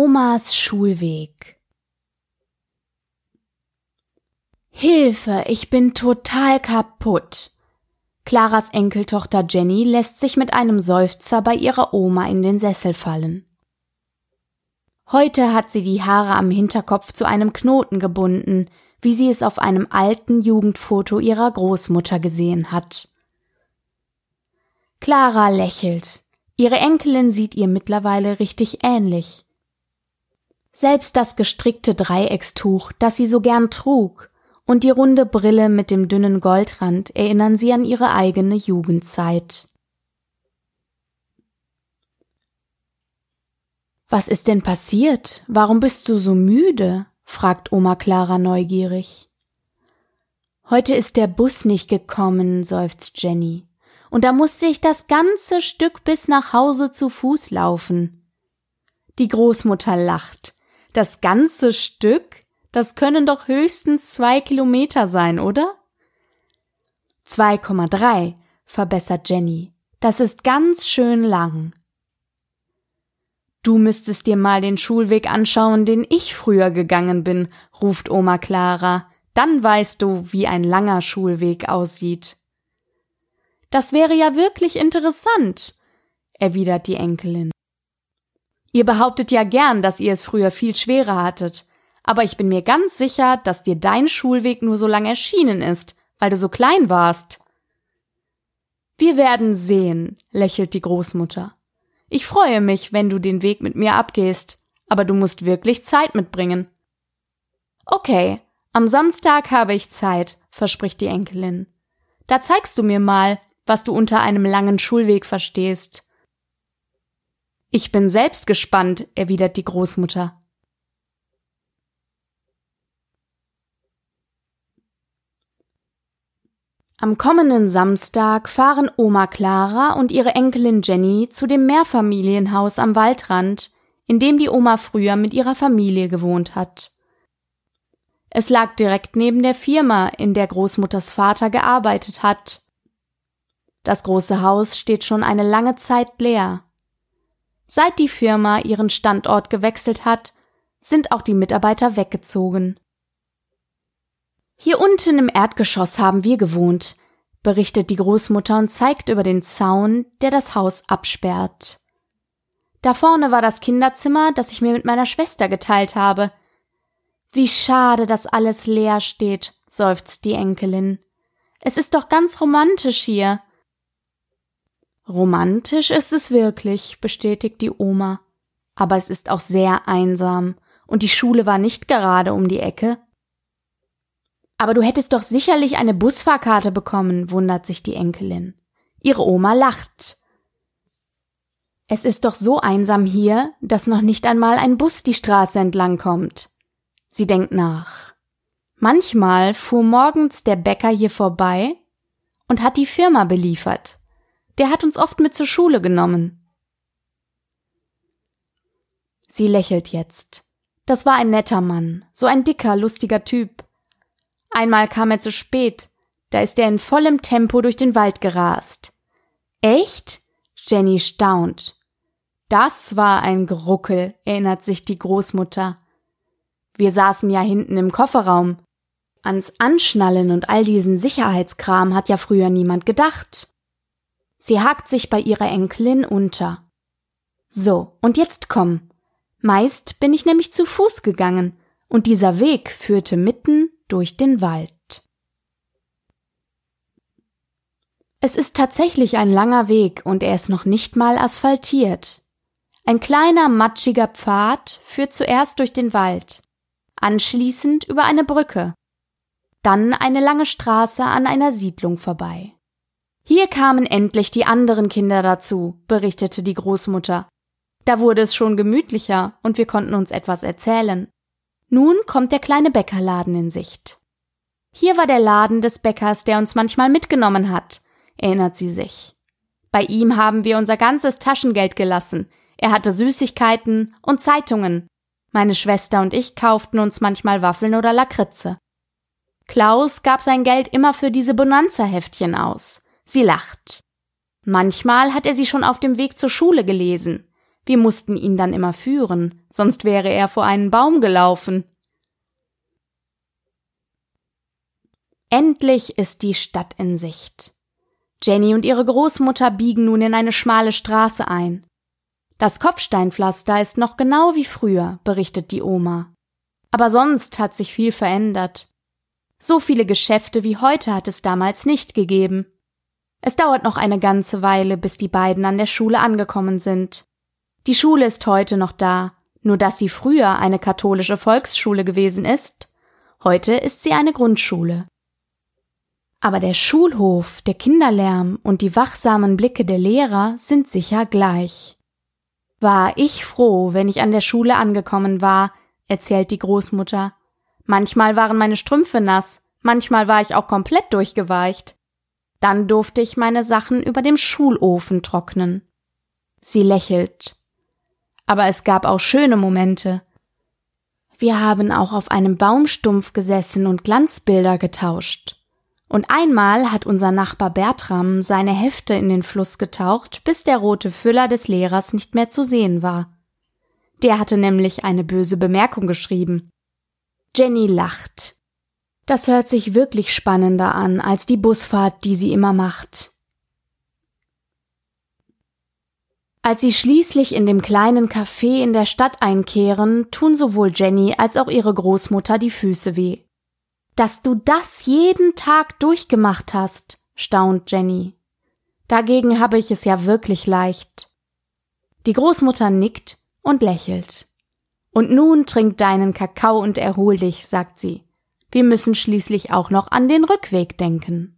Omas Schulweg Hilfe, ich bin total kaputt. Claras Enkeltochter Jenny lässt sich mit einem Seufzer bei ihrer Oma in den Sessel fallen. Heute hat sie die Haare am Hinterkopf zu einem Knoten gebunden, wie sie es auf einem alten Jugendfoto ihrer Großmutter gesehen hat. Clara lächelt. Ihre Enkelin sieht ihr mittlerweile richtig ähnlich. Selbst das gestrickte Dreieckstuch, das sie so gern trug, und die runde Brille mit dem dünnen Goldrand erinnern sie an ihre eigene Jugendzeit. Was ist denn passiert? Warum bist du so müde? fragt Oma Clara neugierig. Heute ist der Bus nicht gekommen, seufzt Jenny und da musste ich das ganze Stück bis nach Hause zu Fuß laufen. Die Großmutter lacht. Das ganze Stück? Das können doch höchstens zwei Kilometer sein, oder? 2,3, verbessert Jenny. Das ist ganz schön lang. Du müsstest dir mal den Schulweg anschauen, den ich früher gegangen bin, ruft Oma Clara. Dann weißt du, wie ein langer Schulweg aussieht. Das wäre ja wirklich interessant, erwidert die Enkelin. Ihr behauptet ja gern, dass ihr es früher viel schwerer hattet, aber ich bin mir ganz sicher, dass dir dein Schulweg nur so lang erschienen ist, weil du so klein warst. Wir werden sehen, lächelt die Großmutter. Ich freue mich, wenn du den Weg mit mir abgehst, aber du musst wirklich Zeit mitbringen. Okay, am Samstag habe ich Zeit, verspricht die Enkelin. Da zeigst du mir mal, was du unter einem langen Schulweg verstehst. Ich bin selbst gespannt, erwidert die Großmutter. Am kommenden Samstag fahren Oma Clara und ihre Enkelin Jenny zu dem Mehrfamilienhaus am Waldrand, in dem die Oma früher mit ihrer Familie gewohnt hat. Es lag direkt neben der Firma, in der Großmutters Vater gearbeitet hat, das große Haus steht schon eine lange Zeit leer. Seit die Firma ihren Standort gewechselt hat, sind auch die Mitarbeiter weggezogen. Hier unten im Erdgeschoss haben wir gewohnt, berichtet die Großmutter und zeigt über den Zaun, der das Haus absperrt. Da vorne war das Kinderzimmer, das ich mir mit meiner Schwester geteilt habe. Wie schade, dass alles leer steht, seufzt die Enkelin. Es ist doch ganz romantisch hier. Romantisch ist es wirklich, bestätigt die Oma. Aber es ist auch sehr einsam, und die Schule war nicht gerade um die Ecke. Aber du hättest doch sicherlich eine Busfahrkarte bekommen, wundert sich die Enkelin. Ihre Oma lacht. Es ist doch so einsam hier, dass noch nicht einmal ein Bus die Straße entlang kommt. Sie denkt nach. Manchmal fuhr morgens der Bäcker hier vorbei und hat die Firma beliefert. Der hat uns oft mit zur Schule genommen. Sie lächelt jetzt. Das war ein netter Mann, so ein dicker, lustiger Typ. Einmal kam er zu spät, da ist er in vollem Tempo durch den Wald gerast. Echt? Jenny staunt. Das war ein Gruckel, erinnert sich die Großmutter. Wir saßen ja hinten im Kofferraum. Ans Anschnallen und all diesen Sicherheitskram hat ja früher niemand gedacht. Sie hakt sich bei ihrer Enkelin unter. So, und jetzt komm. Meist bin ich nämlich zu Fuß gegangen, und dieser Weg führte mitten durch den Wald. Es ist tatsächlich ein langer Weg und er ist noch nicht mal asphaltiert. Ein kleiner, matschiger Pfad führt zuerst durch den Wald, anschließend über eine Brücke, dann eine lange Straße an einer Siedlung vorbei. Hier kamen endlich die anderen Kinder dazu, berichtete die Großmutter. Da wurde es schon gemütlicher und wir konnten uns etwas erzählen. Nun kommt der kleine Bäckerladen in Sicht. Hier war der Laden des Bäckers, der uns manchmal mitgenommen hat, erinnert sie sich. Bei ihm haben wir unser ganzes Taschengeld gelassen. Er hatte Süßigkeiten und Zeitungen. Meine Schwester und ich kauften uns manchmal Waffeln oder Lakritze. Klaus gab sein Geld immer für diese Bonanza-Heftchen aus. Sie lacht. Manchmal hat er sie schon auf dem Weg zur Schule gelesen. Wir mussten ihn dann immer führen, sonst wäre er vor einen Baum gelaufen. Endlich ist die Stadt in Sicht. Jenny und ihre Großmutter biegen nun in eine schmale Straße ein. Das Kopfsteinpflaster ist noch genau wie früher, berichtet die Oma. Aber sonst hat sich viel verändert. So viele Geschäfte wie heute hat es damals nicht gegeben. Es dauert noch eine ganze Weile, bis die beiden an der Schule angekommen sind. Die Schule ist heute noch da, nur dass sie früher eine katholische Volksschule gewesen ist. Heute ist sie eine Grundschule. Aber der Schulhof, der Kinderlärm und die wachsamen Blicke der Lehrer sind sicher gleich. War ich froh, wenn ich an der Schule angekommen war, erzählt die Großmutter. Manchmal waren meine Strümpfe nass, manchmal war ich auch komplett durchgeweicht. Dann durfte ich meine Sachen über dem Schulofen trocknen. Sie lächelt. Aber es gab auch schöne Momente. Wir haben auch auf einem Baumstumpf gesessen und Glanzbilder getauscht. Und einmal hat unser Nachbar Bertram seine Hefte in den Fluss getaucht, bis der rote Füller des Lehrers nicht mehr zu sehen war. Der hatte nämlich eine böse Bemerkung geschrieben. Jenny lacht. Das hört sich wirklich spannender an als die Busfahrt, die sie immer macht. Als sie schließlich in dem kleinen Café in der Stadt einkehren, tun sowohl Jenny als auch ihre Großmutter die Füße weh. Dass du das jeden Tag durchgemacht hast, staunt Jenny. Dagegen habe ich es ja wirklich leicht. Die Großmutter nickt und lächelt. Und nun trink deinen Kakao und erhol dich, sagt sie. Wir müssen schließlich auch noch an den Rückweg denken.